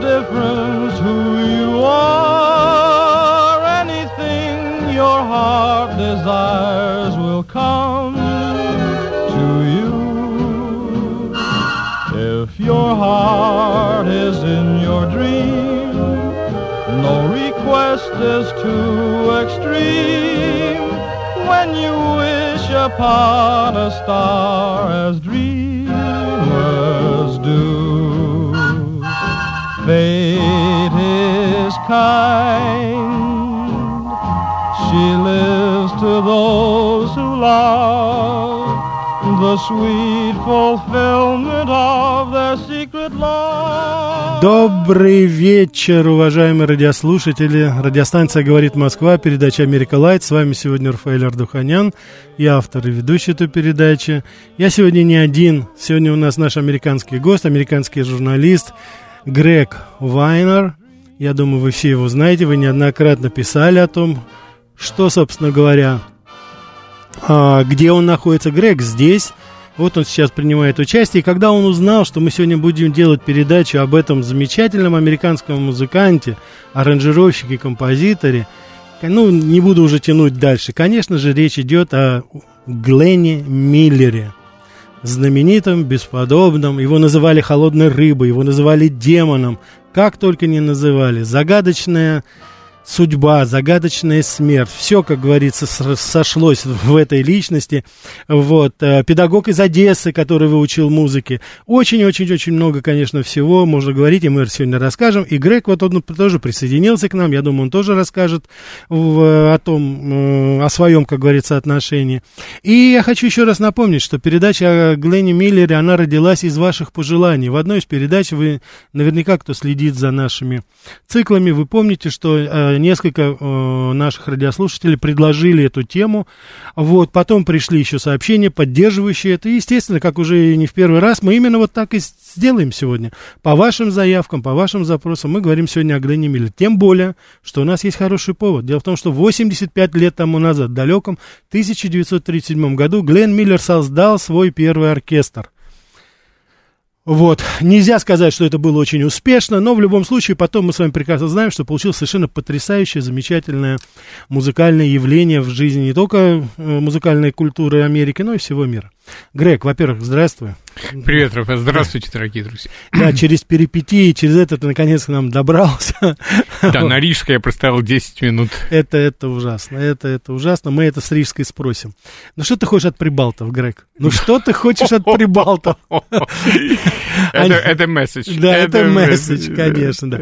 Difference who you are. Anything your heart desires will come to you. If your heart is in your dream, no request is too extreme. When you wish upon a star as Добрый вечер, уважаемые радиослушатели. Радиостанция «Говорит Москва», передача «Америка Лайт». С вами сегодня Рафаэль Ардуханян. Я автор и ведущий этой передачи. Я сегодня не один. Сегодня у нас наш американский гость, американский журналист Грег Вайнер. Я думаю, вы все его знаете. Вы неоднократно писали о том, что, собственно говоря, а, где он находится. Грег здесь. Вот он сейчас принимает участие. И когда он узнал, что мы сегодня будем делать передачу об этом замечательном американском музыканте, аранжировщике, композиторе, ну, не буду уже тянуть дальше. Конечно же, речь идет о Гленне Миллере, знаменитом, бесподобном. Его называли холодной рыбой, его называли демоном. Как только не называли. Загадочная судьба, загадочная смерть. Все, как говорится, сошлось в этой личности. Вот. э, Педагог из Одессы, который выучил музыке. Очень-очень-очень много, конечно, всего можно говорить, и мы сегодня расскажем. И Грег вот он тоже присоединился к нам. Я думаю, он тоже расскажет о том, э, о своем, как говорится, отношении. И я хочу еще раз напомнить, что передача о Гленне Миллере, она родилась из ваших пожеланий. В одной из передач вы, наверняка, кто следит за нашими циклами, вы помните, что э, несколько э, наших радиослушателей предложили эту тему. Вот, потом пришли еще сообщения, поддерживающие это. И, естественно, как уже не в первый раз, мы именно вот так и сделаем сегодня. По вашим заявкам, по вашим запросам мы говорим сегодня о Гленне Миллере. Тем более, что у нас есть хороший повод. Дело в том, что 85 лет тому назад, в далеком 1937 году, Глен Миллер создал свой первый оркестр. Вот. Нельзя сказать, что это было очень успешно, но в любом случае потом мы с вами прекрасно знаем, что получилось совершенно потрясающее, замечательное музыкальное явление в жизни не только э, музыкальной культуры Америки, но и всего мира. Грег, во-первых, здравствуй. Привет, Рафаэль. Здравствуйте, дорогие друзья. Да, через перипетии, через это ты наконец к нам добрался. Да, на Рижской я простоял 10 минут. Это, это ужасно, это, это ужасно. Мы это с Рижской спросим. Ну что ты хочешь от прибалтов, Грег? Ну что ты хочешь от прибалтов? Это, месседж. Да, это месседж, конечно, да.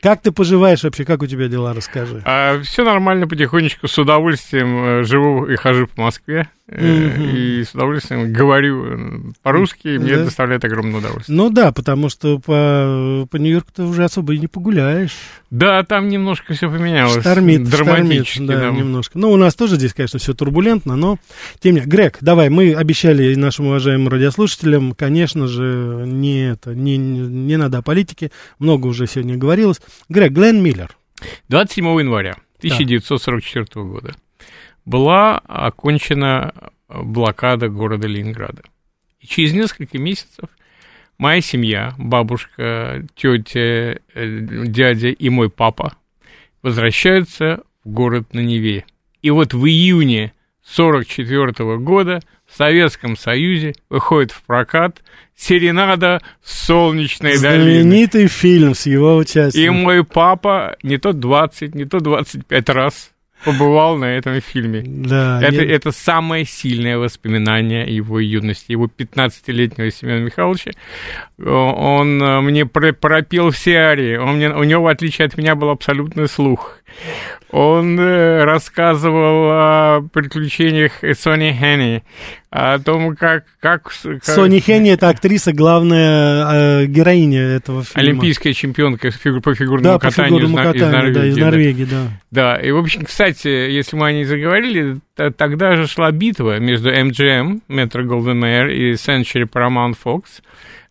Как ты поживаешь вообще? Как у тебя дела? Расскажи. все нормально, потихонечку, с удовольствием э, живу и хожу по Москве. Mm-hmm. и с удовольствием говорю по-русски, и мне да. доставляет огромное удовольствие. Ну да, потому что по, по Нью-Йорку ты уже особо и не погуляешь. Да, там немножко все поменялось. Штормит, драматически. Штормит, да, да, немножко. Ну, у нас тоже здесь, конечно, все турбулентно, но тем не менее. Грег, давай, мы обещали нашим уважаемым радиослушателям, конечно же, не это, не, не надо о политике, много уже сегодня говорилось. Грег, Глен Миллер. 27 января 1944 да. года была окончена блокада города Ленинграда. И через несколько месяцев моя семья, бабушка, тетя, э, дядя и мой папа возвращаются в город на Неве. И вот в июне 1944 года в Советском Союзе выходит в прокат «Серенада солнечной долины». Знаменитый фильм с его участием. И мой папа не то 20, не то 25 раз побывал на этом фильме. Да, это, я... это самое сильное воспоминание его юности, его 15-летнего Семена Михайловича. Он э, мне пропел все арии. Он мне, у него, в отличие от меня, был абсолютный слух. Он э, рассказывал о приключениях Сони Хенни, о том, как... как, как... Сони Хенни — это актриса, главная э, героиня этого фильма. Олимпийская чемпионка по фигурному да, катанию, по фигурному из, катанию из Норвегии. Да, из Норвегии, да. Да, и, в общем, кстати, если мы о ней заговорили, тогда же шла битва между MGM, Metro Goldwyn Mayer, и Century Paramount Fox —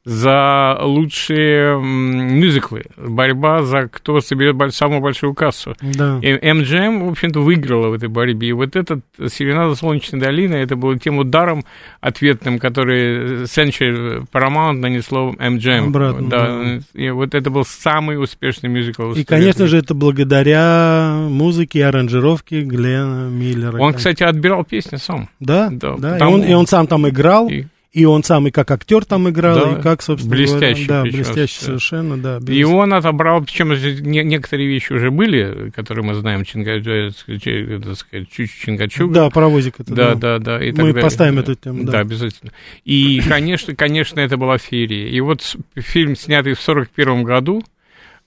за лучшие мюзиклы, борьба за кто соберет самую большую кассу. Да. И MGM, в общем-то, выиграла в этой борьбе. И вот этот «Серенада Солнечной долины» это был тем ударом ответным, который Century Paramount нанесло MGM. Обратно, да. да. И вот это был самый успешный мюзикл. И, конечно же, это благодаря музыке и аранжировке Глена Миллера. Он, кстати, отбирал песни сам. Да, да. да. Потому... И, он, и он сам там играл. И... И он сам и как актер там играл, да, и как, собственно блестящий, говоря, да, блестящий совершенно, да. Без... И он отобрал, причем некоторые вещи уже были, которые мы знаем, Чингачук. Да, паровозик это. Да, да, да. И мы поставим эту тему, да. Да, обязательно. И, конечно, конечно, это была феерия. И вот фильм, снятый в 41 году,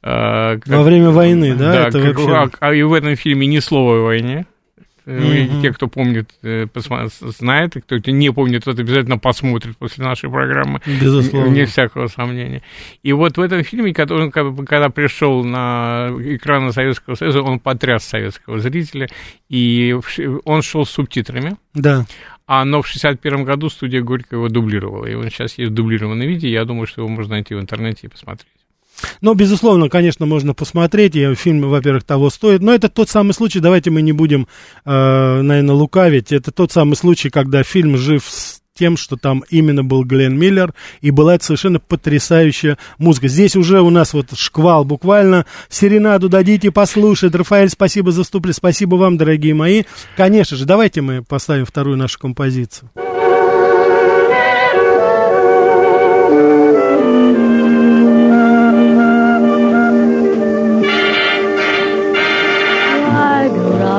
как, Во время войны, да? Да, это как, вообще... а, а и в этом фильме ни слова о войне. Mm-hmm. Те, кто помнит, э, знает, и кто не помнит, тот обязательно посмотрит после нашей программы. Безусловно. Не всякого сомнения. И вот в этом фильме, который, когда пришел на экраны Советского Союза, он потряс советского зрителя, и он шел с субтитрами. Да. А, но в 61 году студия Горького его дублировала, и он сейчас есть в дублированном виде, я думаю, что его можно найти в интернете и посмотреть. Ну, безусловно, конечно, можно посмотреть, и фильм, во-первых, того стоит, но это тот самый случай, давайте мы не будем, э, наверное, лукавить, это тот самый случай, когда фильм жив с тем, что там именно был Глен Миллер, и была это совершенно потрясающая музыка. Здесь уже у нас вот шквал буквально. Серенаду дадите послушать. Рафаэль, спасибо за вступление. Спасибо вам, дорогие мои. Конечно же, давайте мы поставим вторую нашу композицию.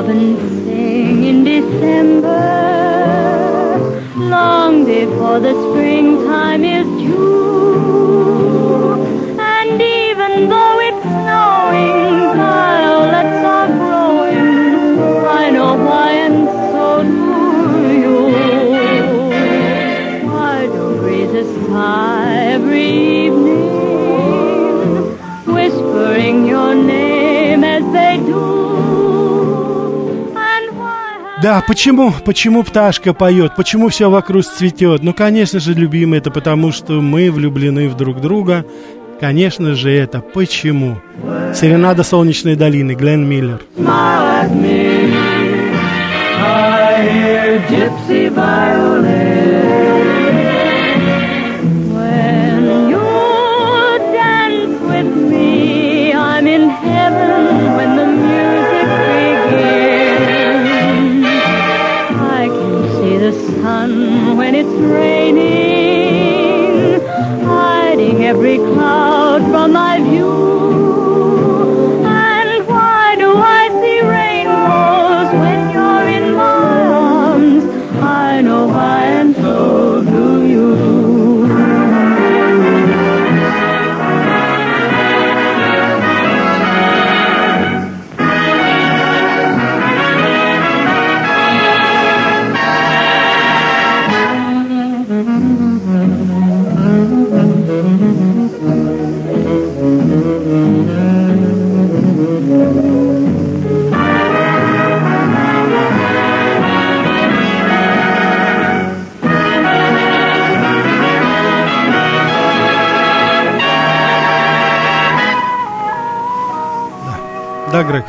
robins sing in December, long before the spring. Да, почему, почему пташка поет, почему все вокруг цветет? Ну, конечно же, любимый, это потому, что мы влюблены в друг друга. Конечно же, это почему? Серенада солнечной долины, Глен Миллер. Gypsy violin. Raining, hiding every cloud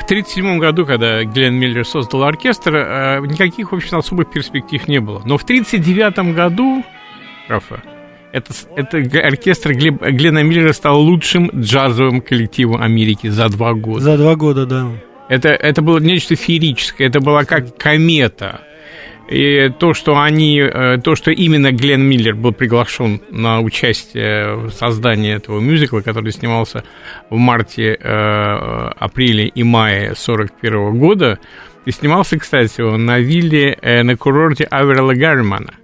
1937 году, когда Глен Миллер создал оркестр, э, никаких, в общем, особых перспектив не было. Но в 1939 году, Рафа, это, это оркестр Глеб- Глена Миллера стал лучшим джазовым коллективом Америки за два года. За два года, да. Это, это было нечто феерическое, это была как комета. И то, что они, э, то, что именно Глен Миллер был приглашен на участие в создании этого мюзикла, который снимался в марте, э, апреле и мае 41 года, и снимался, кстати, он на вилле э, на курорте Аверла Гарримана,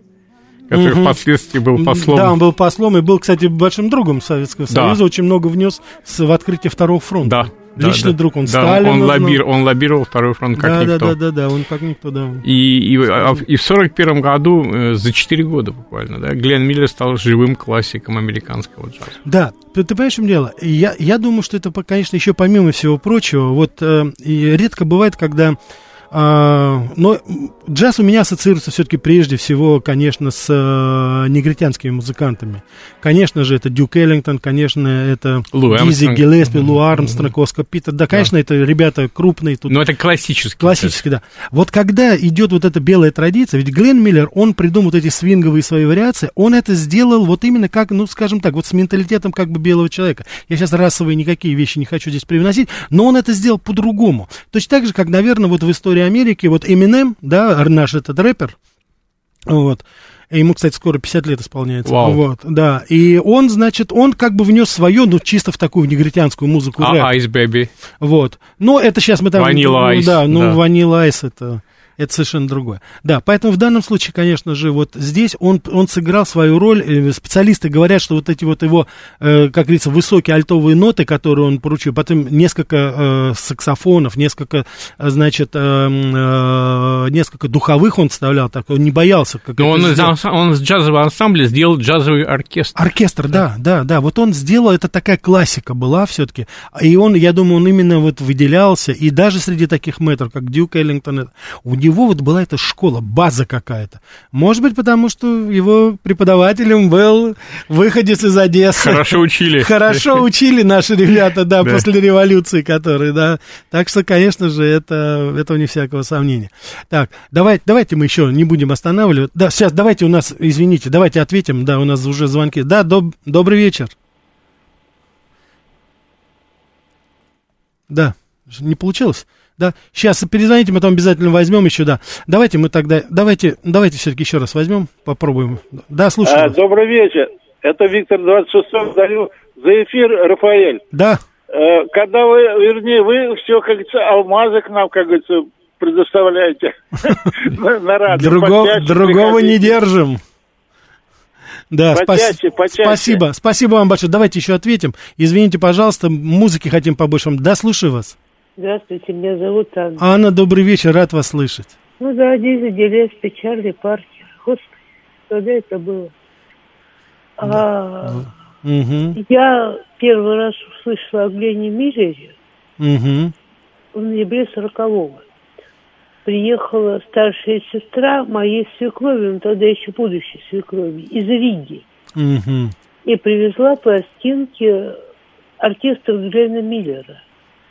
который Мгм. впоследствии был послом. Да, он был послом и был, кстати, большим другом Советского Да. Союза, очень много внес в открытие второго фронта. Да, Личный да, друг, он да, Сталина он, знал. лоббир- он лоббировал второй фронт как да, да, никто. да, да, да, он как никто, да. И, и, а в- и в сорок первом году, э, за 4 года буквально, да, Глен Миллер стал живым классиком американского джаза. Да, ты, ты понимаешь, в чем дело? Я, я думаю, что это, конечно, еще помимо всего прочего, вот э, редко бывает, когда... а, но м, джаз у меня ассоциируется все-таки прежде всего, конечно, с э, негритянскими музыкантами. Конечно же, это Дюк Эллингтон, конечно, это Лу Дизи Армстронг. Гиллеспи, Лу Армстронг, Оскар Питер. Да, конечно, это ребята крупные. Тут Но это классический. Классически, да. Вот когда идет вот эта белая традиция, ведь Глен Миллер, он придумал вот эти свинговые свои вариации, он это сделал вот именно как, ну, скажем так, вот с менталитетом как бы белого человека. Я сейчас расовые никакие вещи не хочу здесь привносить, но он это сделал по-другому. Точно так же, как, наверное, вот в истории Америки, вот Eminem, да, наш этот рэпер, вот, Ему, кстати, скоро 50 лет исполняется. Вау. Вот, да. И он, значит, он как бы внес свое, ну, чисто в такую негритянскую музыку рэп. А Ice Baby. Вот. Но это сейчас мы там... Vanilla Ice, Да, ну, да. Vanilla Ice это... Это совершенно другое. Да, поэтому в данном случае, конечно же, вот здесь он, он сыграл свою роль. Э, Специалисты говорят, что вот эти вот его, э, как говорится, высокие альтовые ноты, которые он поручил, потом несколько э, саксофонов, несколько, э, значит, э, несколько духовых он вставлял, так он не боялся. Как Но он, из он с джазового ансамбля сделал джазовый оркестр. Оркестр, да, да, да. Вот он сделал, это такая классика была все-таки. И он, я думаю, он именно вот выделялся. И даже среди таких мэтров, как Дюк Эллингтон, у него вот была эта школа, база какая-то. Может быть, потому что его преподавателем был выходец из Одессы. Хорошо учили. Хорошо учили наши ребята, да, после революции, которые, да. Так что, конечно же, это, это вне всякого сомнения. Так, давай, давайте мы еще не будем останавливать. Да, сейчас, давайте у нас, извините, давайте ответим, да, у нас уже звонки. Да, доб- добрый вечер. Да, не получилось? Да, сейчас перезвоните, мы там обязательно возьмем еще, да. Давайте мы тогда, давайте, давайте все-таки еще раз возьмем, попробуем. Да, слушаю. А, добрый вечер. Это Виктор 26 даю за эфир, Рафаэль. Да, Э, когда вы, вернее, вы все, как говорится, алмазы к нам, как говорится, предоставляете на радио. Другого не держим. Да, спас- Почаще, почаще. спасибо. Спасибо вам большое. Давайте еще ответим. Извините, пожалуйста, музыки хотим побольше. Да, слушаю вас. Здравствуйте, меня зовут Анна. Анна, добрый вечер, рад вас слышать. Ну да, Дизи Гелеспи, Чарли Паркер. Господи, когда это было? А, Угу, я первый раз услышала о Глене Миллере угу, в ноябре 40-го. Приехала старшая сестра моей свекрови, ну тогда еще будущей свекрови, из Риги. угу. И привезла пластинки оркестра Глена Миллера.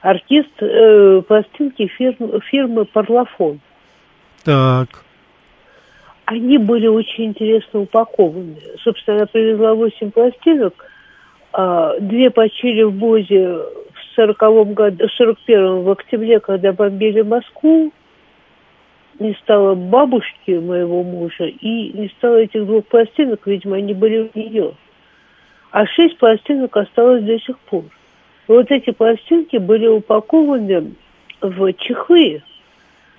Оркестр, э, пластинки фирмы, фирмы Парлофон. Так, Они были очень интересно упакованы. Собственно, она привезла 8 пластинок. а, Две почили в Бозе в 40 году, в 41 в октябре, когда бомбили Москву. Не стало бабушки моего мужа и не стало этих двух пластинок, видимо, они были у нее. А шесть пластинок осталось до сих пор. Вот эти пластинки были упакованы в чехлы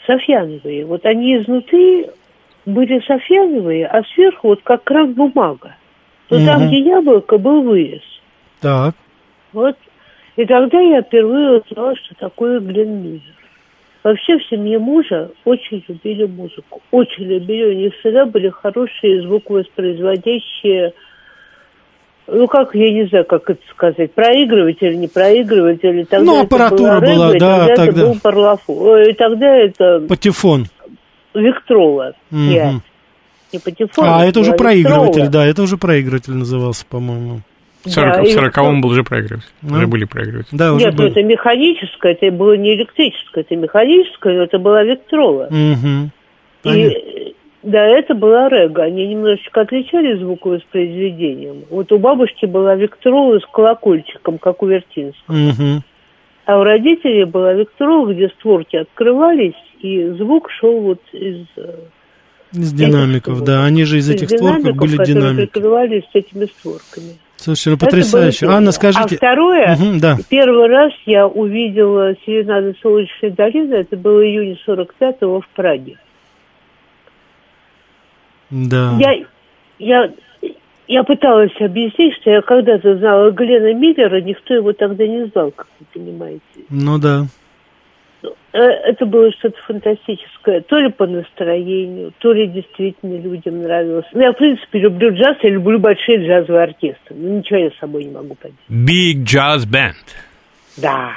софьяновые. Вот они изнутри были софьяновые, а сверху вот как кран бумага. То Мгм. там, где яблоко, был вырез. так. Вот. И тогда я впервые узнала, что такое Глен Миллер. Вообще в семье мужа очень любили музыку. Очень любили. У них всегда были хорошие звуковоспроизводящие ну, как, я не знаю, как это сказать, проигрыватель, не проигрыватель. Тогда Ну, это аппаратура была была, Рего, и да, тогда, тогда. это был парлофон. Ой, И тогда это Патефон. Виктрова. Пять. Не патефон. А, это уже была проигрыватель, Виктрова. да, это уже проигрыватель назывался, по-моему. В 40 Да, и 40-м был уже проигрыватель. Ну. Уже были проигрыватели. Да, уже Нет, ну был. это механическое, это было не электрическое, это механическое, но это была Виктрова. Понятно. И э, да, это была Рега. Они немножечко отличались звуковоспроизведением. Вот у бабушки была Виктрова с колокольчиком, как у Вертинского. Мгм. А у родителей была Виктрова, где створки открывались, и звук шел вот из... э, Из динамиков, да. Они же из из этих створков динамиков, были динамики. прикрывались с этими створками. Слушай, Это потрясающе. было Анна, первое. скажите... А второе, Мгм, да. первый раз я увидела «Серенады Солнечной долины», это было июня 45-го в Праге. Да. Я, я, я пыталась объяснить, что я когда-то знала Глена Миллера, никто его тогда не знал, как вы понимаете. Ну да. Э, Это было что-то фантастическое, то ли по настроению, то ли действительно людям нравилось. Ну, я, в принципе, люблю джаз, я люблю большие джазовые оркестры. Ну, ничего я с собой не могу поделать. Big Jazz Band. Да.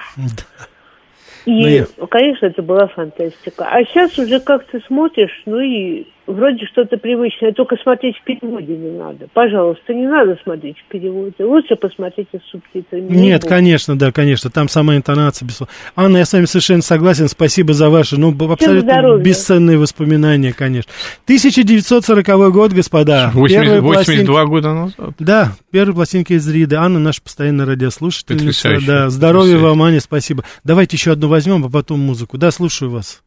И, Ну, я- ну, конечно, это была фантастика. А сейчас уже как ты смотришь, ну и вроде что-то привычное, только смотреть в переводе не надо. Пожалуйста, не надо смотреть в переводе. Лучше посмотрите с субтитрами. Нет, Не конечно, да, конечно. Там сама интонация. Безусловно. Анна, я с вами совершенно согласен. Спасибо за ваши, ну, абсолютно здоровья. бесценные воспоминания, конечно. 1940 год, господа. 80 Первые 82 года назад. пластинки- Да, первые пластинки из Риды. Анна, наша постоянная радиослушательница. Потрясающе, Да, здоровья потрясающе. вам, Аня, спасибо. Давайте еще одну возьмем, а потом музыку. Да, слушаю вас.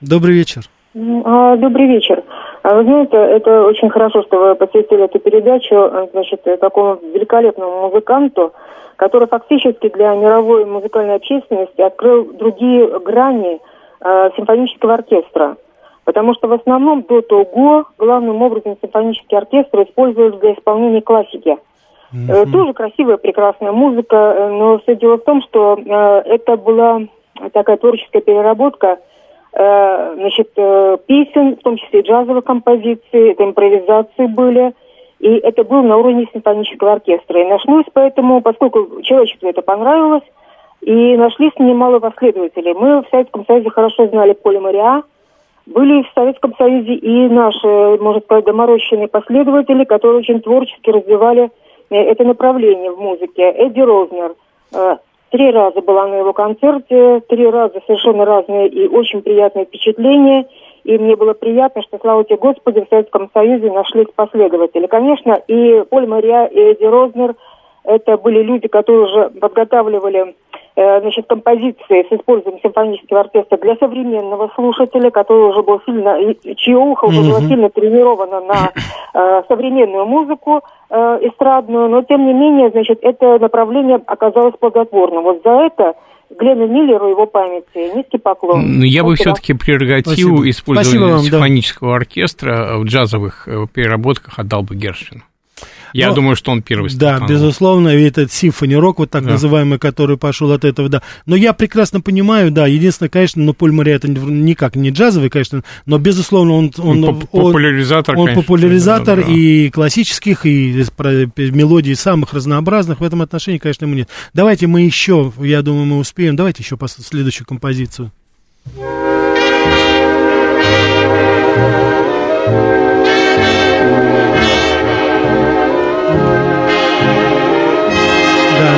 Добрый вечер. А, Добрый вечер. А Вы знаете, это очень хорошо, что вы посвятили эту передачу а, значит, э, такому великолепному музыканту, который фактически для мировой музыкальной общественности открыл другие грани э, симфонического оркестра. Потому что в основном до того главным образом симфонический оркестр используют для исполнения классики. Э, Тоже красивая, прекрасная музыка, э, но все дело в том, что э, это была такая творческая переработка э, значит, э, песен, в том числе и джазовых композиций, это импровизации были, и это было на уровне симфонического оркестра. И нашлось поэтому, поскольку человечеству это понравилось, и нашлись немало последователей. Мы в Советском Союзе хорошо знали Поля Мариа, были в Советском Союзе и наши, можно сказать, доморощенные последователи, которые очень творчески развивали э, это направление в музыке. Эдди Рознер. Три раза была на его концерте, три раза совершенно разные и очень приятные впечатления. И мне было приятно, что, слава тебе Господи, в Советском Союзе нашлись последователи. Конечно, и Поль Мария, и Эдди Рознер – это были люди, которые уже подготавливали значит, композиции с использованием симфонического оркестра для современного слушателя, который уже был сильно, чье ухо уже было сильно тренировано на э, современную музыку э, эстрадную, но тем не менее, значит, это направление оказалось плодотворным. Вот за это Глену Миллеру его памяти низкий поклон. Ну, я бы все-таки прерогативу Спасибо. использования Спасибо вам, да. симфонического оркестра в джазовых э, переработках отдал бы Гершвину. Я Но- думаю, что он первый Да, стартанул. безусловно, и этот симфони рок, вот так Да. называемый, который пошел от этого, да. Но я прекрасно понимаю, да, единственное, конечно, ну, Поль Мари это никак не джазовый, конечно, но, безусловно, он... он, Он он- популяризатор, Он конечно, популяризатор да, да. и классических, и мелодий самых разнообразных. В этом отношении, конечно, ему нет. Давайте мы еще, я думаю, мы успеем. Давайте еще следующую композицию.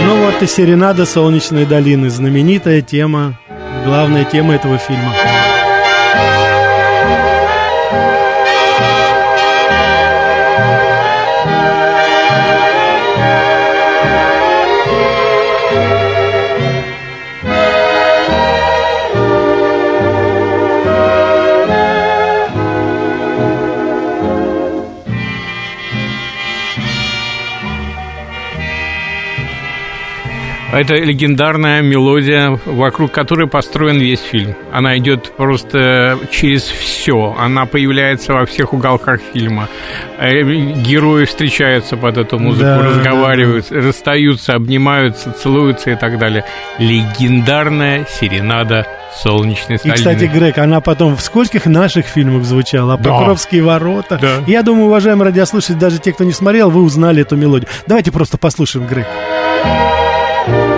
Ну вот и серенада Солнечной долины, знаменитая тема, главная тема этого фильма. Это легендарная мелодия, вокруг которой построен весь фильм. Она идет просто через все. Она появляется во всех уголках фильма. Э, Герои встречаются под эту музыку, Да, разговаривают, расстаются, обнимаются, целуются и так далее. Легендарная серенада солнечной И, сталины. кстати, Грег, она потом в скольких наших фильмах звучала? Да. Покровские ворота. Да. Я думаю, уважаемые радиослушатели, даже те, кто не смотрел, вы узнали эту мелодию. Давайте просто послушаем, Грег. Да.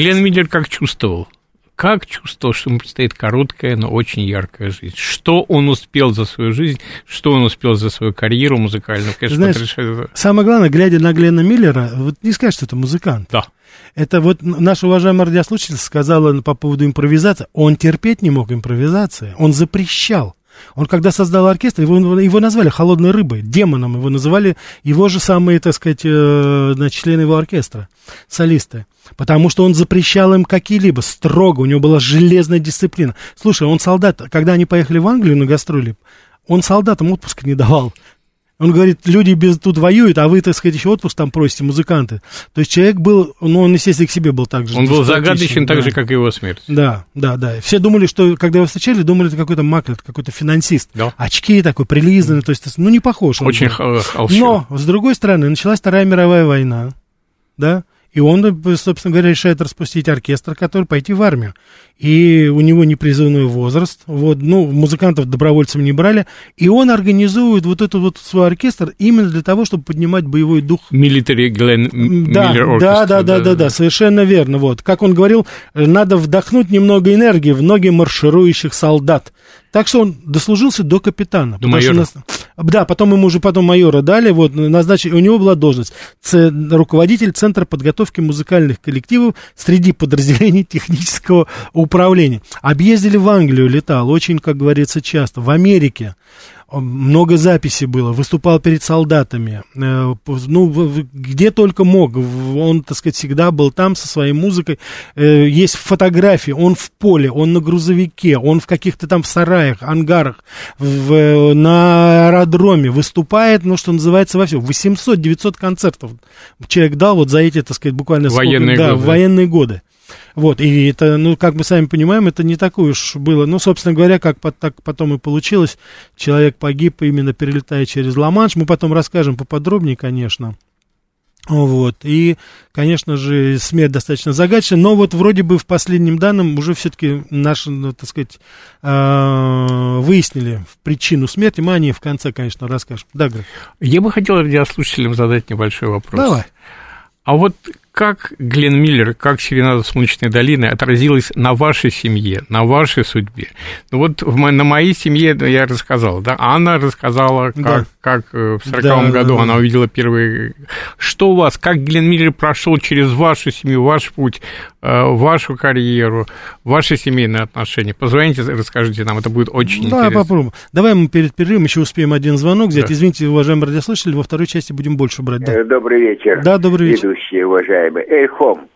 Глен Миллер как чувствовал? Как чувствовал, что ему предстоит короткая, но очень яркая жизнь? Что он успел за свою жизнь, что он успел за свою карьеру музыкальную? Конечно, Знаешь, потрясающе. Самое главное, глядя на Глена Миллера, вот не скажешь, что это музыкант. Да. Это вот наша уважаемая радиослушательница сказала по поводу импровизации. Он терпеть не мог импровизации. Он запрещал. Он когда создал оркестр, его, его назвали холодной рыбой, демоном его называли его же самые, так сказать, э, члены его оркестра, солисты. Потому что он запрещал им какие-либо, строго, у него была железная дисциплина. Слушай, он солдат, когда они поехали в Англию на гастроли, он солдатам отпуска не давал. Он говорит, люди без, тут воюют, а вы, так сказать, еще отпуск там просите, музыканты. То есть человек был, ну, он, естественно, к себе был так же. Он был загадочен да. так же, как и его смерть. Да, да, да. Все думали, что, когда его встречали, думали, это какой-то маклер, какой-то финансист. Да. Очки такой, прилизанный, то есть, ну, не похож. Очень был. х- холщив. Но, с другой стороны, началась Вторая мировая война, да, и он, собственно говоря, решает распустить оркестр, который пойти в армию. И у него непризывной возраст, вот, ну, музыкантов добровольцем не брали, и он организует вот этот вот свой оркестр именно для того, чтобы поднимать боевой дух Милитари Глен да, Миллер да, да, да, да, да, совершенно верно. Вот, как он говорил, э, надо вдохнуть немного энергии в ноги марширующих солдат. Так что он дослужился до капитана. До что майора. нас- Да, потом ему уже потом майора дали, вот, назначили, у него была должность ц- руководитель Центра подготовки музыкальных коллективов среди подразделений технического управления. Объездили в Англию, летал, очень, как говорится, часто. В Америке много записей было, выступал перед солдатами, э, ну, в- в- где только мог, В- он, так сказать, всегда был там со своей музыкой, Э, есть фотографии, он в поле, он на грузовике, он в каких-то там сараях, ангарах, в- на аэродроме выступает, ну, что называется, во всем, 800-900 концертов человек дал вот за эти, так сказать, буквально сколько- Военные да, годы. военные годы. Вот, и это, ну, как мы сами понимаем, это не такое уж было. Ну, собственно говоря, как по- так потом и получилось, человек погиб именно перелетая через Ла-Манш. Мы потом расскажем поподробнее, конечно. Вот, и, конечно же, смерть достаточно загадочная, но вот вроде бы в последнем данном уже все-таки наши, ну, так сказать, э, выяснили причину смерти. Мы о ней в конце, конечно, расскажем. Да, Грег? Я бы хотел радиослушателям задать небольшой вопрос. Давай. А вот как Глен Миллер, как «Серенада Солнечной долины» отразилась на вашей семье, на вашей судьбе? Ну вот в на моей семье я рассказал, да? Анна рассказала, как, Да. как э, в Да, сороковом да, году да. она увидела первые... Что у вас, как Глен Миллер прошел через вашу семью, ваш путь, вашу карьеру, ваши семейные отношения? Позвоните, расскажите нам, это будет очень Давай интересно. попробуем. Давай мы перед перерывом еще успеем один звонок взять. Да. Извините, уважаемые радиослушатели, во второй части будем больше брать. Да, Э, Добрый вечер. Да, добрый вечер. Ведущие, уважаемые. Эльхом.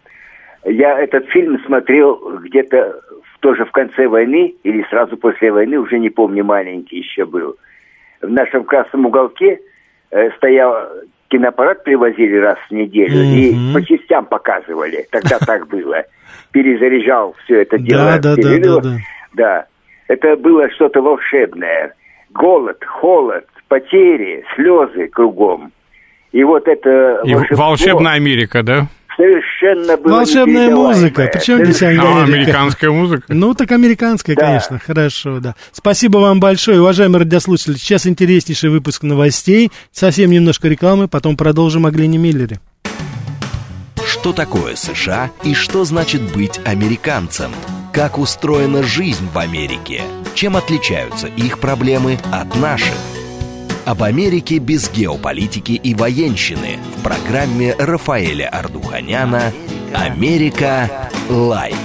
Я этот фильм смотрел где-то тоже в конце войны или сразу после войны, уже не помню, маленький еще был. В нашем красном уголке э, стоял киноаппарат, привозили раз в неделю Мгм. и по частям показывали. Тогда так было. Перезаряжал все это дело. Да, да, да, да, да. Да. Это было что-то волшебное. Голод, холод, потери, слезы кругом. И вот это И волшебная Америка, да? Совершенно было Волшебная музыка. Причем здесь Совершенно. А, Америка? американская музыка. Ну, так американская, Да. конечно. Хорошо, да. Спасибо вам большое, уважаемые радиослушатели. Сейчас интереснейший выпуск новостей. Совсем немножко рекламы, потом продолжим о Глене Миллере. Что такое США и что значит быть американцем? Как устроена жизнь в Америке? Чем отличаются их проблемы от наших? Об Америке без геополитики и военщины в программе Рафаэля Ардуханяна «Америка. Лайв».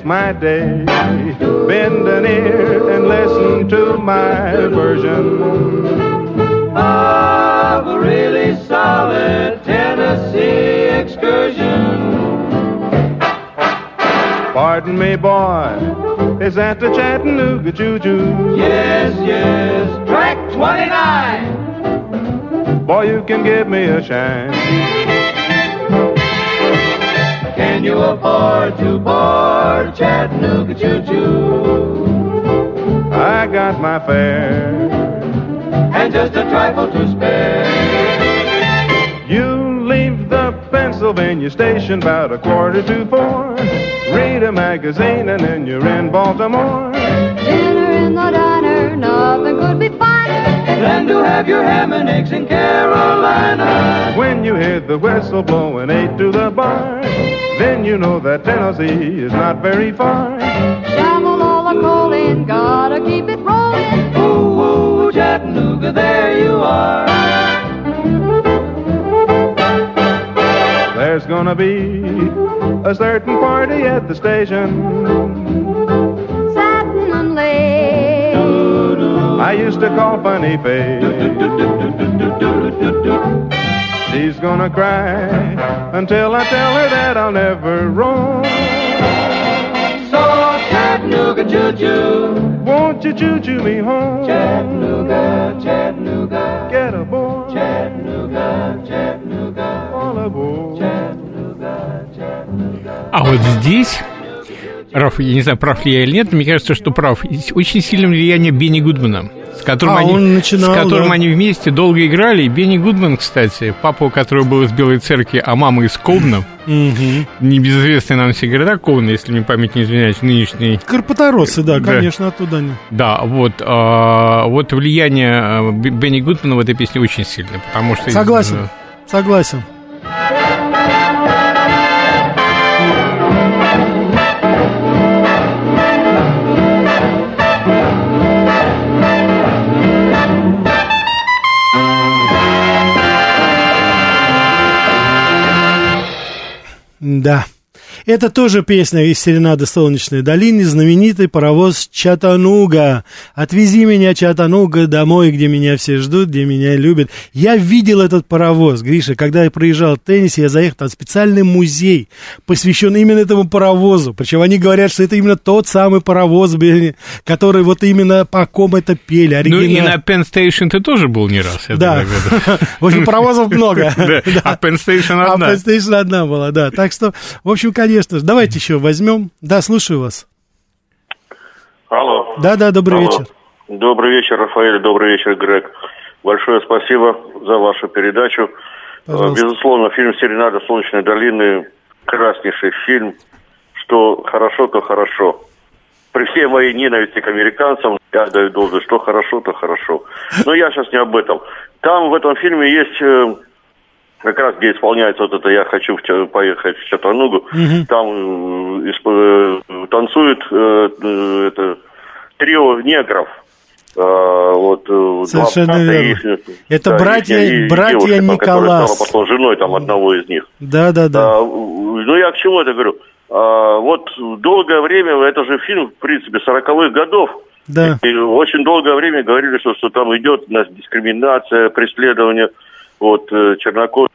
It's my day. Bend an ear and listen to my version of a really solid Tennessee excursion. Pardon me, boy, is that the Chattanooga Choo Choo? Yes, yes, track 29. Boy, you can give me a shine. Can you afford to board Chattanooga Choo Choo? I got my fare and just a trifle to spare. You leave the Pennsylvania station about a quarter to four. Read a magazine and then you're in Baltimore. Dinner in the diner, nothing could be finer. Than to have your ham and eggs in Carolina. When you hear the whistle blowing eight to the bar, then you know that Tennessee is not very far. Shovel all the coal in, gotta keep it rolling. Ooh, ooh, Chattanooga, there you are. There's gonna be a certain party at the station. I used to call Funny Face. She's gonna cry until I tell her that I'll never roam. So Chattanooga choo-choo, won't you choo-choo me home? Chattanooga, Chattanooga, get aboard. Chattanooga, Chattanooga, all aboard. Chattanooga, Chattanooga. А вот здесь, Раф, я не знаю, прав ли я или нет, но мне кажется, что прав. Очень сильное влияние Бенни Гудмана, с которым, А, они, он начинал, с которым да. они вместе долго играли. Бенни Гудман, кстати, папа, у которого был из Белой Церкви, а мама из Ковна, небезызвестный нам все города Ковна, если мне память не изменяет, нынешний Карпаторосы, да, конечно, оттуда они. Да, вот, а, вот влияние Б- Бенни Гудмана в этой песне очень сильное, потому что... Согласен, э, согласен. Да. Это тоже песня из серенады «Солнечной долины», знаменитый паровоз «Чатануга». «Отвези меня, Чатануга, домой, где меня все ждут, где меня любят». Я видел этот паровоз, Гриша, когда я проезжал в Теннисе, я заехал, там специальный музей, посвященный именно этому паровозу. Причем они говорят, что это именно тот самый паровоз, который вот именно по ком это пели. Ну и оригинал. на Penn Station ты тоже был не раз, Да. В общем, паровозов много. А Penn Station А одна. PlayStation одна была, да. Так что, в общем, конечно же, давайте еще возьмем. Да, слушаю вас. Алло. Да, да, добрый Алло. вечер. Добрый вечер, Рафаэль, добрый вечер, Грег. Большое спасибо за вашу передачу. Пожалуйста. Безусловно, фильм «Серенада Солнечной долины» прекраснейший фильм. Что хорошо, то хорошо. При всей моей ненависти к американцам, я даю должность, что хорошо, то хорошо. Но я сейчас не об этом. Там в этом фильме есть э, как раз где исполняется вот это «Я хочу в поехать в Чатанугу», Мгм. там э, э, танцует э, э, это трио негров. А, вот, э, Совершенно два брата верно. их, Это да, братья- их- и братья девушка, там, Николас. стала потом женой там, одного из них. Да, да, да. А, ну, я к чему это говорю? А, вот долгое время, это же фильм, в принципе, 40-х годов, Да. и очень долгое время говорили, что, что там идет у нас дискриминация, преследование вот, э, чернокожих.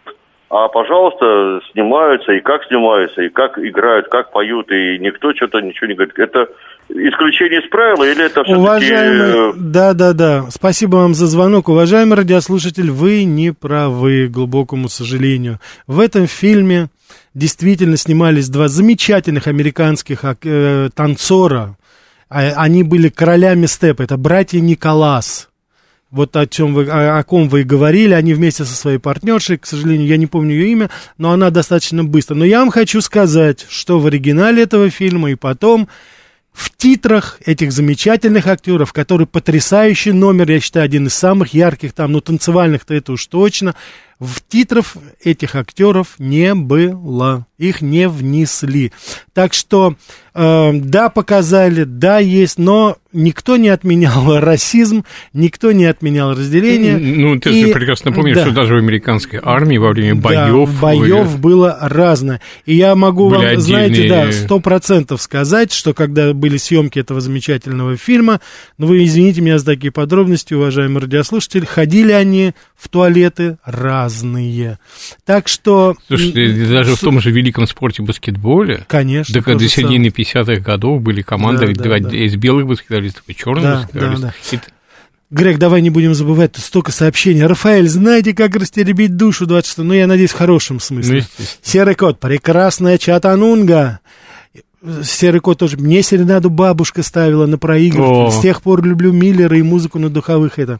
А, пожалуйста, снимаются, и как снимаются, и как играют, как поют, и никто что-то ничего не говорит. Это исключение из правила, или это все-таки... Уважаемый, да, да, да. Спасибо вам за звонок. Уважаемый радиослушатель, вы не правы, к глубокому сожалению. В этом фильме действительно снимались два замечательных американских э, танцора. А- Они были королями степа. Это братья Николас. Вот о чем вы, о, о ком вы и говорили, они вместе со своей партнершей, к сожалению, я не помню ее имя, но она достаточно быстро. Но я вам хочу сказать, что в оригинале этого фильма и потом в титрах этих замечательных актеров, который потрясающий номер, я считаю, один из самых ярких там, ну, танцевальных-то это уж точно, в титров этих актеров не было. Их не внесли. Так что, э, да, показали, да, есть, но никто не отменял расизм, никто не отменял разделение. Ну, ты И- же прекрасно помнишь, да. что даже в американской армии во время Да, боев... боев было разное. И я могу Были вам, знаете, да, отдельные- сто процентов сказать, что когда были съемки этого замечательного фильма, ну вы извините меня за такие подробности, уважаемые радиослушатели, ходили они в туалеты разные. Так что... Слушайте, м, даже в том же великом спорте баскетболе, Конечно. до же середины 50-х годов были команды Да, да, да. из белых баскетболистов и черных Да, баскетболистов. да, И т- Грег, давай не будем забывать, тут столько сообщений. Рафаэль, знаете, как растеребить душу 26 Ну, я надеюсь, в хорошем ну, смысле. естественно. Серый кот, прекрасная Чатанунга. Серый кот тоже. Мне серенаду бабушка ставила на проигрыватель. О. С тех пор люблю Миллера и музыку на духовых это.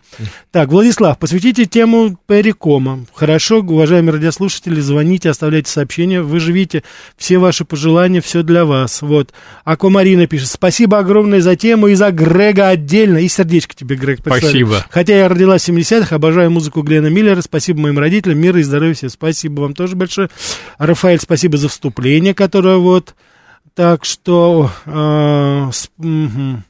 Так, Владислав, посвятите тему Перекома. Хорошо, уважаемые радиослушатели, звоните, оставляйте сообщения. Вы живите, все ваши пожелания, все для вас. Вот. Аквамарина пишет, спасибо огромное за тему и за Грега отдельно. И сердечко тебе, Грег, прислали. Спасибо. Хотя я родилась в 70-х, обожаю музыку Глена Миллера. Спасибо моим родителям, мира и здоровья всем. Спасибо вам тоже большое. Рафаэль, спасибо за вступление, которое вот... Так что... э, с- мгм.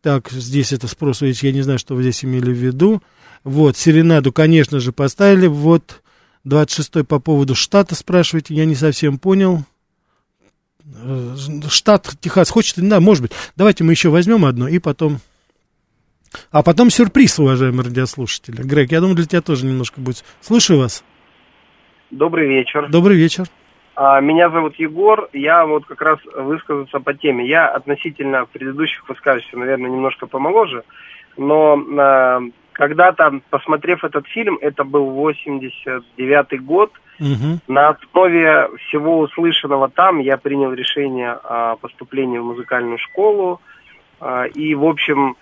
Так, здесь это спрос, видите, я не знаю, что вы здесь имели в виду. Вот, Серенаду, конечно же, поставили. Вот, 26-й по поводу штата спрашиваете, я не совсем понял. Э, Штат Техас хочет, да, может быть. Давайте мы еще возьмем одно и потом... А потом сюрприз, уважаемые радиослушатели. Грег, я думаю, для тебя тоже немножко будет. Слушаю вас. Добрый вечер. Добрый вечер. А, Меня зовут Егор. Я вот как раз высказаться по теме. Я относительно предыдущих высказывающихся, наверное, немножко помоложе. Но а, когда-то, посмотрев этот фильм, это был 89-й год, Мгм. на основе всего услышанного там я принял решение о поступлении в музыкальную школу. А, И, в общем,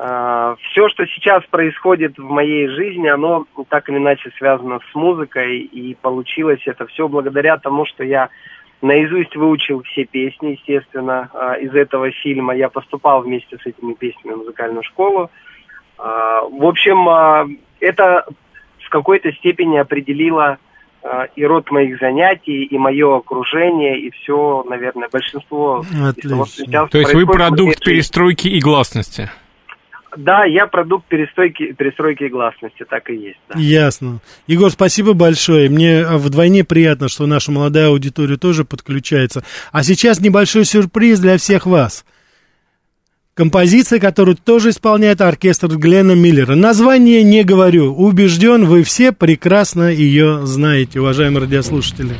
все, что сейчас происходит в моей жизни, оно так или иначе связано с музыкой. И получилось это все благодаря тому, что я наизусть выучил все песни, естественно, а, из этого фильма. Я поступал вместе с этими песнями в музыкальную школу. А, В общем, а, это в какой-то степени определило а, и род моих занятий, и мое окружение, и все, наверное, большинство того, Отлично. сейчас То есть вы продукт перестройки и гласности. Да, я продукт перестройки, перестройки гласности, так и есть. Да. Ясно. Егор, спасибо большое. Мне а, вдвойне приятно, что наша молодая аудитория тоже подключается. А сейчас небольшой сюрприз для всех вас. Композиция, которую тоже исполняет оркестр Глена Миллера. Название не говорю. Убежден, вы все прекрасно ее знаете, уважаемые радиослушатели.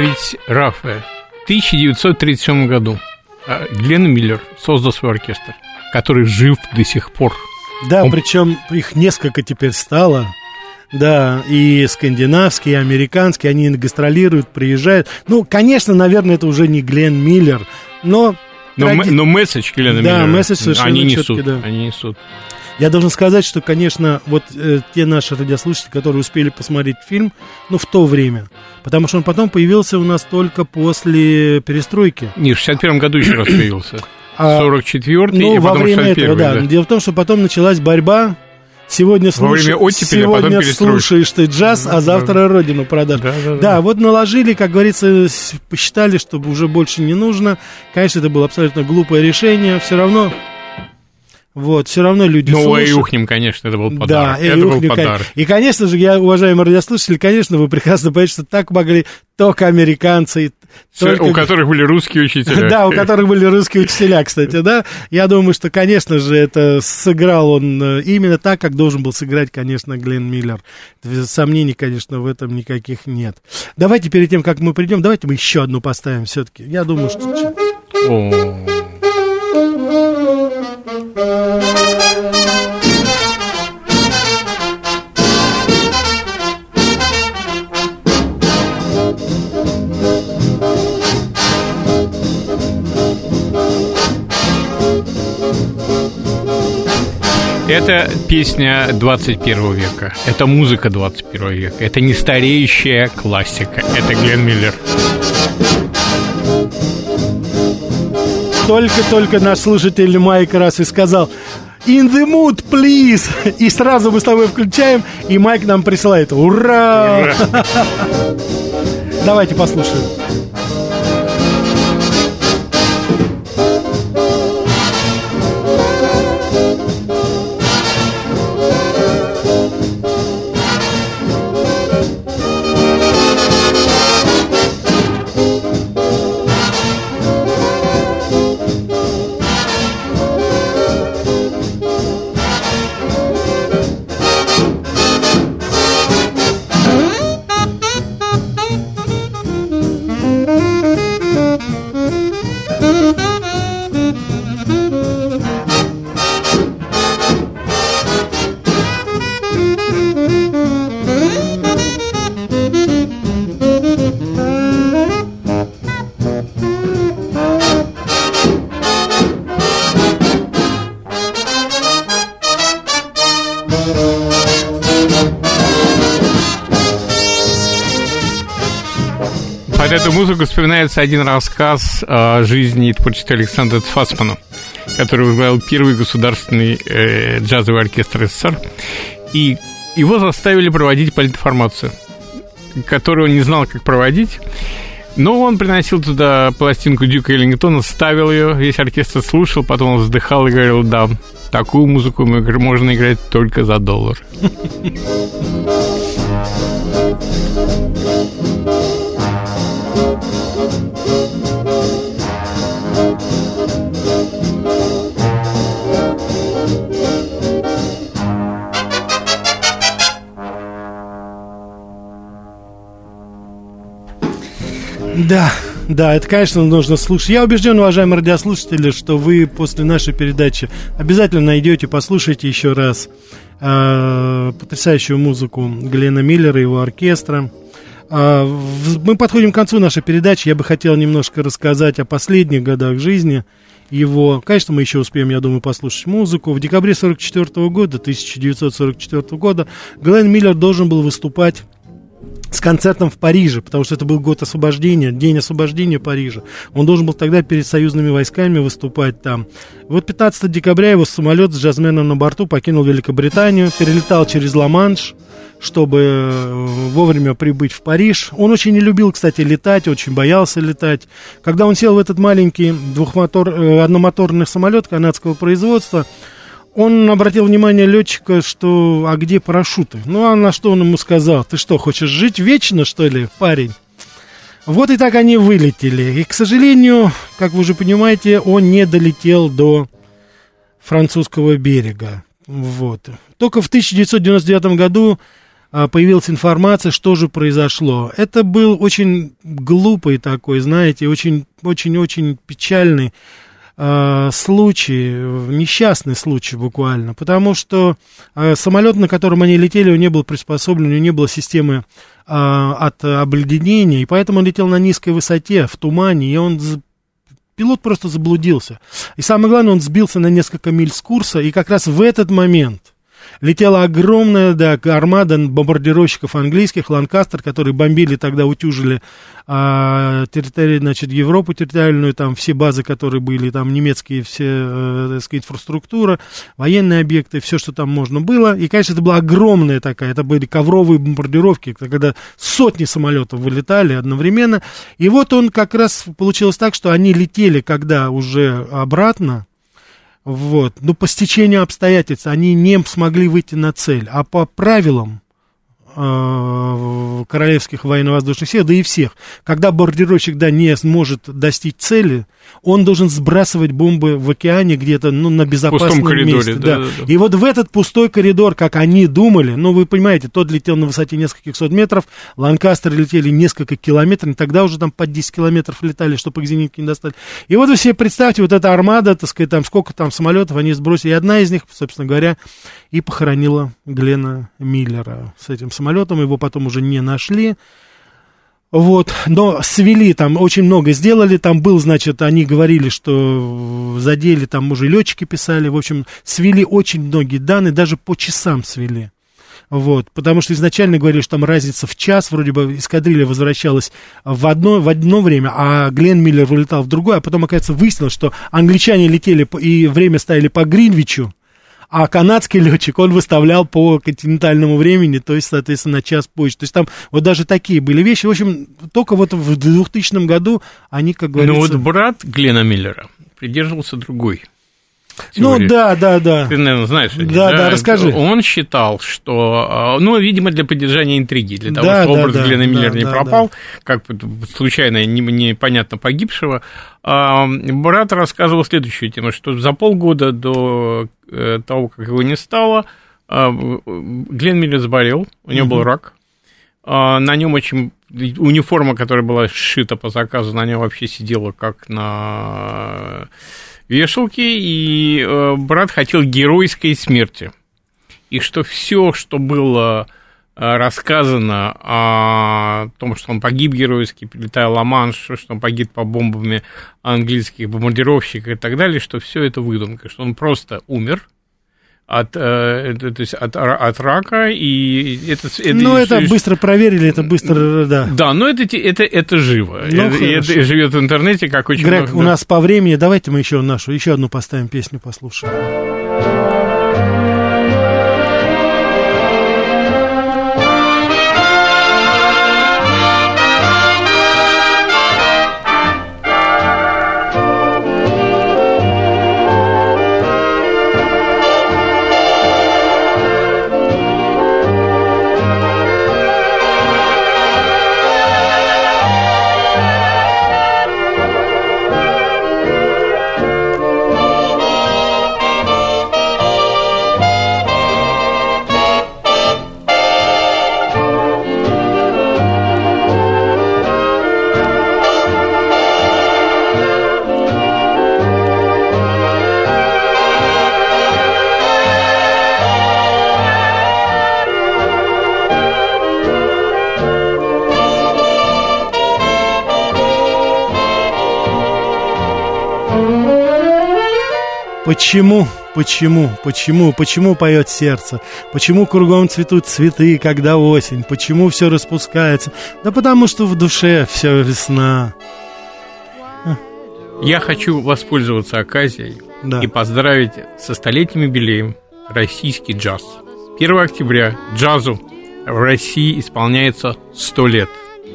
Представить Рафа. В 1937 году а, Глен Миллер создал свой оркестр, который жив до сих пор. Да, Он- причем их несколько теперь стало. Да, и скандинавские, и американские, они гастролируют, приезжают. Ну, конечно, наверное, это уже не Глен Миллер, но... Но, тради- но месседж Глена Да, Миллера, месседж совершенно они несут, да. они несут. Я должен сказать, что, конечно, вот э, те наши радиослушатели, которые успели посмотреть фильм, ну, в то время, потому что он потом появился у нас только после перестройки. Не, в 61 году еще раз появился. А, 44-й, ну, и во потом время 61 этого, да. да. Дело в том, что потом началась борьба. Сегодня, слуш- а сегодня перестройка. слушаешь ты джаз, а завтра родину продашь. Да, да, Да, да. вот наложили, как говорится, посчитали, что уже больше не нужно. Конечно, это было абсолютно глупое решение. Все равно, вот, все равно люди Ну, слушают. и ухнем, конечно, это был Да, подарок. и это был ухнем, кон- подарок. И, конечно же, я, уважаемые радиослушатели, конечно, вы прекрасно понимаете, что так могли только американцы. только- У которых были русские учителя. Да, у которых были русские учителя, кстати, да. Я думаю, что, конечно же, это сыграл он э, именно так, как должен был сыграть, конечно, Глен Миллер. Сомнений, конечно, в этом никаких нет. Давайте перед тем, как мы придем, давайте мы еще одну поставим все-таки. Я думаю, что... О. Это песня 21 века, это музыка 21 века, это не стареющая классика, это Глен Миллер. Только-только наш слушатель Майк раз и сказал In the mood, please! И сразу мы с тобой включаем, и Майк нам присылает Ура! Давайте послушаем. Музыку вспоминается один рассказ о жизни и творчестве Александра Фасмана, который возглавил первый государственный э, джазовый оркестр СССР. И его заставили проводить политинформацию, которую он не знал, как проводить. Но он приносил туда пластинку Дюка Эллингтона, ставил ее, весь оркестр слушал, потом он вздыхал и говорил, да, такую музыку можно играть только за доллар. Да, да, это, конечно, нужно слушать. Я убежден, уважаемые радиослушатели, что вы после нашей передачи обязательно найдете, послушайте еще раз э, потрясающую музыку Глена Миллера и его оркестра. В- мы подходим к концу нашей передачи. Я бы хотел немножко рассказать о последних годах жизни его. Конечно, мы еще успеем, я думаю, послушать музыку. В декабре 44 года, 1944 года, Глен Миллер должен был выступать с концертом в Париже, потому что это был год освобождения, день освобождения Парижа. Он должен был тогда перед союзными войсками выступать там. Вот 15 декабря его самолет с джазменом на борту покинул Великобританию, перелетал через Ла-Манш, чтобы э, вовремя прибыть в Париж. Он очень не любил, кстати, летать, очень боялся летать. Когда он сел в этот маленький двухмотор, э, одномоторный самолет канадского производства, он обратил внимание летчика, что а где парашюты? Ну, а на что он ему сказал? Ты что, хочешь жить вечно, что ли, парень? Вот и так они вылетели. И, к сожалению, как вы уже понимаете, он не долетел до французского берега. Вот. Только в 1999 году а, появилась информация, что же произошло. Это был очень глупый такой, знаете, очень-очень-очень печальный э, случай, несчастный случай буквально, потому что э, самолет, на котором они летели, он не был приспособлен, у него не было системы э, от обледенения, и поэтому он летел на низкой высоте, в тумане, и он пилот просто заблудился. И самое главное, он сбился на несколько миль с курса, и как раз в этот момент летела огромная, да, армада бомбардировщиков английских, Ланкастер, которые бомбили тогда, утюжили а, территорию, значит, Европу территориальную, там все базы, которые были, там немецкие все, э, так сказать, инфраструктура, военные объекты, все, что там можно было. И, конечно, это была огромная такая, это были ковровые бомбардировки, когда сотни самолетов вылетали одновременно. И вот он как раз получилось так, что они летели, когда уже обратно, вот. Ну, по стечению обстоятельств они не смогли выйти на цель. А по правилам королевских военно-воздушных сил, да и всех, когда бомбардировщик, да, не сможет достичь цели, он должен сбрасывать бомбы в океане где-то, ну, на безопасном коридоре, месте. да, Да. да, да. И вот в этот пустой коридор, как они думали, ну, вы понимаете, тот летел на высоте нескольких сот метров, Ланкастеры летели несколько километров, тогда уже там под 10 километров летали, чтобы их зенитки не достали. И вот вы себе представьте, вот эта армада, так сказать, там сколько там самолетов они сбросили, и одна из них, собственно говоря, и похоронила Глена Миллера с этим самолетом, его потом уже не нашли. Вот, но свели там, очень много сделали, там был, значит, они говорили, что задели, там уже летчики писали, в общем, свели очень многие данные, даже по часам свели. Вот, потому что изначально говорили, что там разница в час, вроде бы эскадрилья возвращалась в одно, в одно время, а Глен Миллер вылетал в другое, а потом, оказывается, выяснилось, что англичане летели и время ставили по Гринвичу, а канадский летчик, он выставлял по континентальному времени, то есть, соответственно, на час позже. То есть там вот даже такие были вещи. В общем, только вот в 2000 году они, как Ну говорится... вот брат Глена Миллера придерживался другой. Ну теории. да, да, да. Ты, наверное, знаешь. ней, Да, да, расскажи. Он считал, что, а, ну, видимо, для поддержания интриги, для того, Да, чтобы да, образ да, Глена да, Миллера не да, пропал, как бы случайно, не- непонятно погибшего, а, брат рассказывал следующую тему, что за полгода до э, того, как его не стало, а, Глен Миллер заболел, у него был Мгм. рак, а, на нем очень униформа, которая была сшита по заказу, на нем вообще сидела как на вешалке, и э, брат хотел геройской смерти. И что все, что было э, рассказано о том, что он погиб геройски, прилетая Ла-Манш, что он погиб по бомбами английских бомбардировщиков и так далее, что все это выдумка, что он просто умер от, э, то есть от, от рака, и это... это Ну, это быстро проверили, это быстро, да. Да, но это, это, это живо. Ну, это, хорошо. это живет в интернете, как очень Грег, много- у нас по времени, давайте мы еще нашу, еще одну поставим песню, послушаем. Почему, почему, почему, почему поет сердце? Почему кругом цветут цветы, когда осень? Почему все распускается? Да потому что в душе все весна. Я хочу воспользоваться оказией Да. и поздравить со столетним юбилеем российский джаз. 1 октября джазу в России исполняется 100 лет.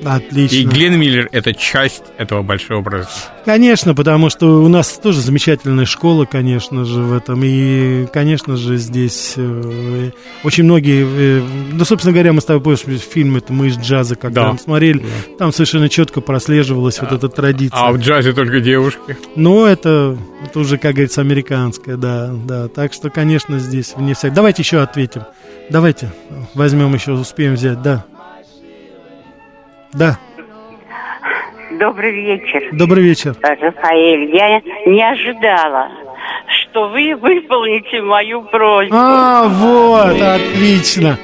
Отлично. И Глен Миллер – это часть этого большого праздника. Конечно, потому что у нас тоже замечательная школа, конечно же, в этом. И, конечно же, здесь э, очень многие... э, ну, собственно говоря, мы с тобой помнишь фильм это «Мы из джаза», когда Да. мы смотрели, там совершенно четко прослеживалась вот эта традиция. А в джазе только девушки. Но это, это уже, как говорится, американское, да, да. Так что, конечно, здесь вне всякого. Давайте еще ответим Давайте возьмем еще, успеем взять, да. Да, Добрый вечер. добрый вечер. Рафаэль, я не ожидала, что вы выполните мою просьбу. А, вот, отлично.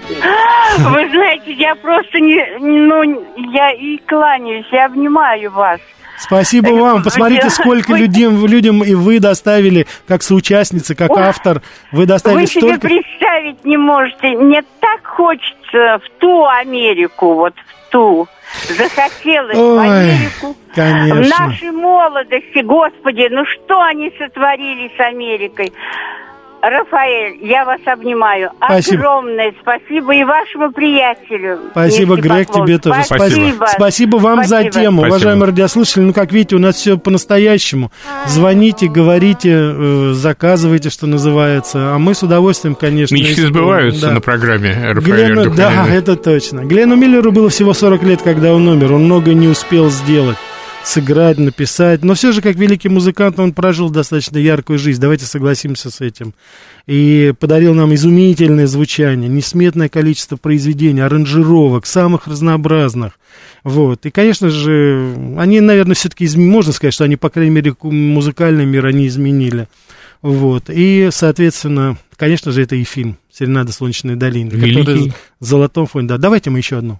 Вы знаете, я просто не, ну, я и кланяюсь, и обнимаю вас. Спасибо вам. Посмотрите, Вы- сколько вы- людям, людям и вы доставили, как соучастница, как Ох, автор, вы доставили Вы себе столько... представить не можете. Мне так хочется в ту Америку, вот в ту. Захотелось в Ой, Америку. В конечно. нашей молодости, господи, ну что они сотворили с Америкой? Рафаэль, я вас обнимаю. Спасибо. Огромное спасибо и вашему приятелю. Спасибо. Грег, тебе тоже Спасибо. Спасибо вам за Спасибо. тему, Спасибо. уважаемые радиослушатели. Ну, как видите, у нас все по-настоящему. Звоните, говорите, э, заказывайте, что называется. А мы с удовольствием, конечно. Мечты исполним. сбываются Да. на программе Рафаэля Глену, да, это точно. Глену Миллеру было всего 40 лет, когда он умер. Он много не успел сделать. Сыграть, написать. Но все же, как великий музыкант, он прожил достаточно яркую жизнь. Давайте согласимся с этим. И подарил нам изумительное звучание, несметное количество произведений, аранжировок, самых разнообразных. Вот. И, конечно же, они, наверное, все-таки, можно сказать, что они, по крайней мере, музыкальный мир они изменили. Вот. И, соответственно, конечно же, это и фильм «Серенада Солнечной долины», Великий. который в золотом фоне. Да, давайте мы еще одну.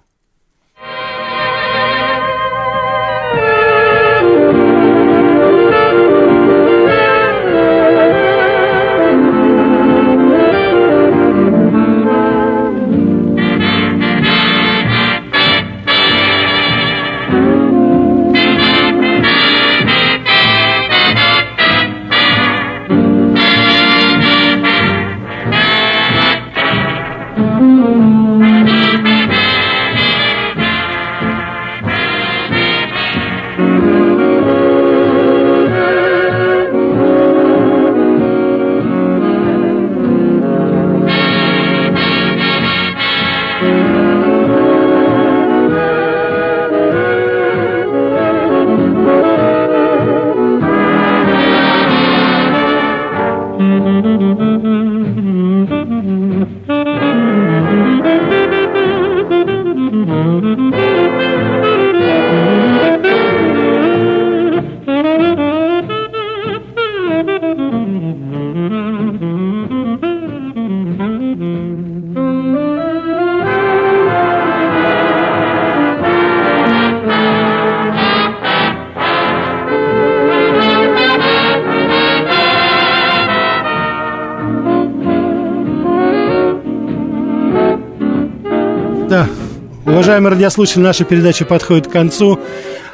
Уважаемые радиослушатели, наша передача подходит к концу.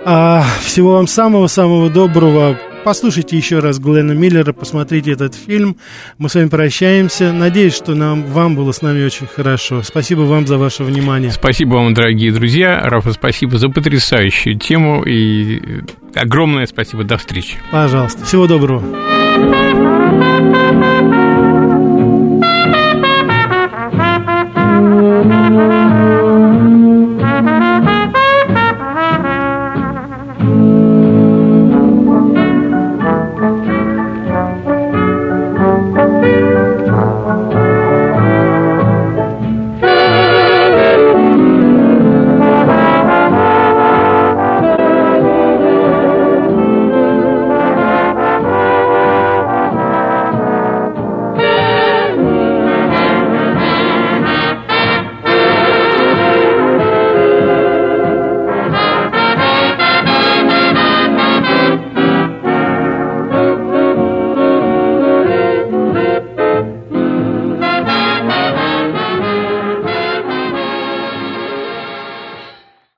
А, всего вам самого-самого доброго. Послушайте еще раз Глена Миллера, посмотрите этот фильм. Мы с вами прощаемся. Надеюсь, что нам, вам было с нами очень хорошо. Спасибо вам за ваше внимание. Спасибо вам, дорогие друзья. Рафа, спасибо за потрясающую тему и огромное спасибо. До встречи. Пожалуйста. Всего доброго.